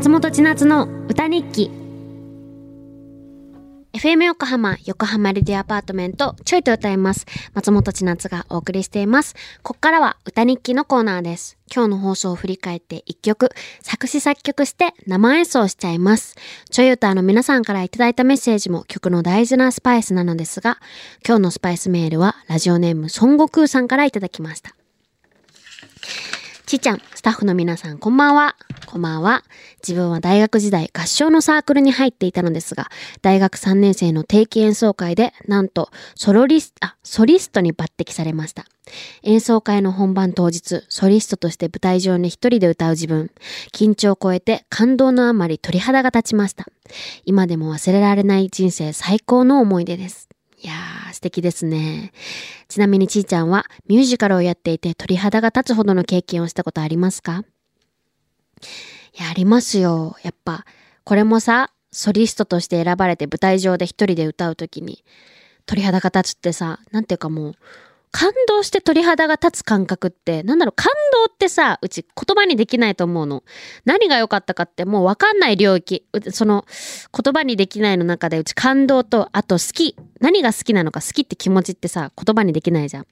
ち夏の歌日記 FM 横浜、横浜レディアパートメント、ちょいと歌います。松本千夏がお送りしています。こっからは歌日記のコーナーです。今日の放送を振り返って一曲、作詞作曲して生演奏しちゃいます。ちょい歌の皆さんからいただいたメッセージも曲の大事なスパイスなのですが、今日のスパイスメールはラジオネーム孫悟空さんからいただきました。ちーちゃん、スタッフの皆さん、こんばんは。こんばんは。自分は大学時代、合唱のサークルに入っていたのですが、大学3年生の定期演奏会で、なんと、ソロリス、あ、ソリストに抜擢されました。演奏会の本番当日、ソリストとして舞台上に一人で歌う自分、緊張を超えて感動のあまり鳥肌が立ちました。今でも忘れられない人生最高の思い出です。いやー、素敵ですね。ちなみにちーちゃんはミュージカルをやっていて鳥肌が立つほどの経験をしたことありますか？や、りますよ。やっぱ、これもさ、ソリストとして選ばれて舞台上で一人で歌う時に鳥肌が立つってさ、なんていうかもう、感動して鳥肌が立つ感覚って、なんだろう、感動ってさ、うち言葉にできないと思うの。何が良かったかってもうわかんない領域。その言葉にできないの中でうち感動と、あと好き。何が好きなのか好きって気持ちってさ、言葉にできないじゃん。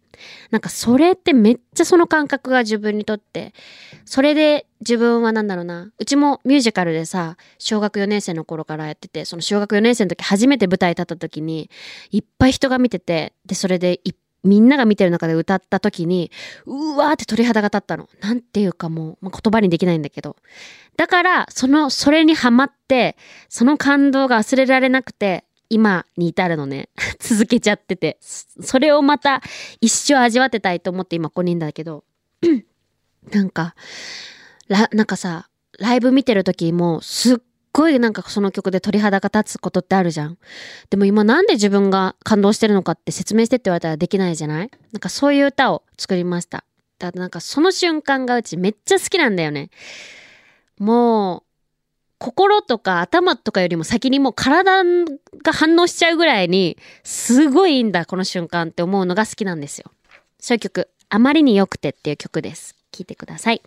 なんかそれってめっちゃその感覚が自分にとって、それで自分はなんだろうな、うちもミュージカルでさ、小学4年生の頃からやってて、その小学4年生の時初めて舞台立った時に、いっぱい人が見てて、で、それでいっぱいみんなが見てる中で歌った時に、うわーって鳥肌が立ったの。なんていうかもう、まあ、言葉にできないんだけど。だから、その、それにハマって、その感動が忘れられなくて、今に至るのね。続けちゃってて。それをまた一生味わってたいと思って今ここにいるんだけど。なんか、ら、なんかさ、ライブ見てる時もすっごいなんかその曲で鳥肌が立つことってあるじゃん。でも今なんで自分が感動してるのかって説明してって言われたらできないじゃない？なんかそういう歌を作りました。だからなんかその瞬間がうちめっちゃ好きなんだよね。もう、心とか頭とかよりも先にもう体が反応しちゃうぐらいに、すごいいいんだ、この瞬間って思うのが好きなんですよ。そういう曲、あまりに良くてっていう曲です。聴いてください。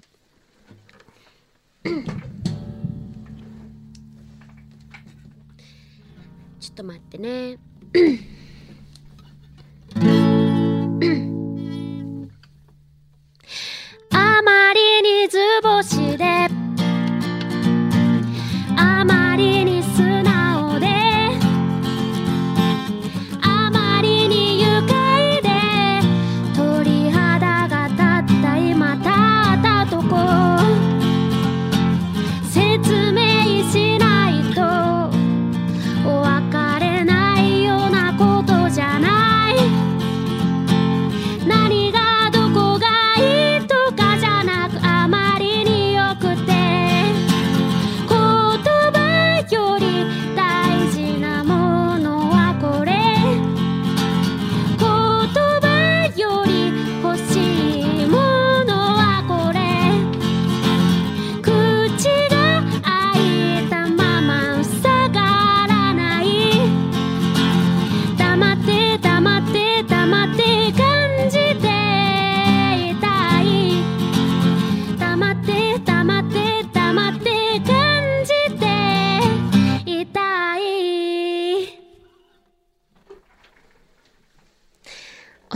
ちょっと待ってね。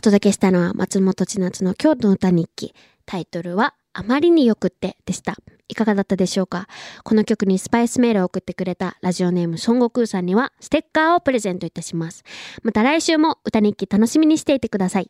届けしたのは松本千夏の京都の歌日記。タイトルはあまりによくってでした。いかがだったでしょうか？この曲にスパイスメールを送ってくれたラジオネーム孫悟空さんにはステッカーをプレゼントいたします。また来週も歌日記楽しみにしていてください。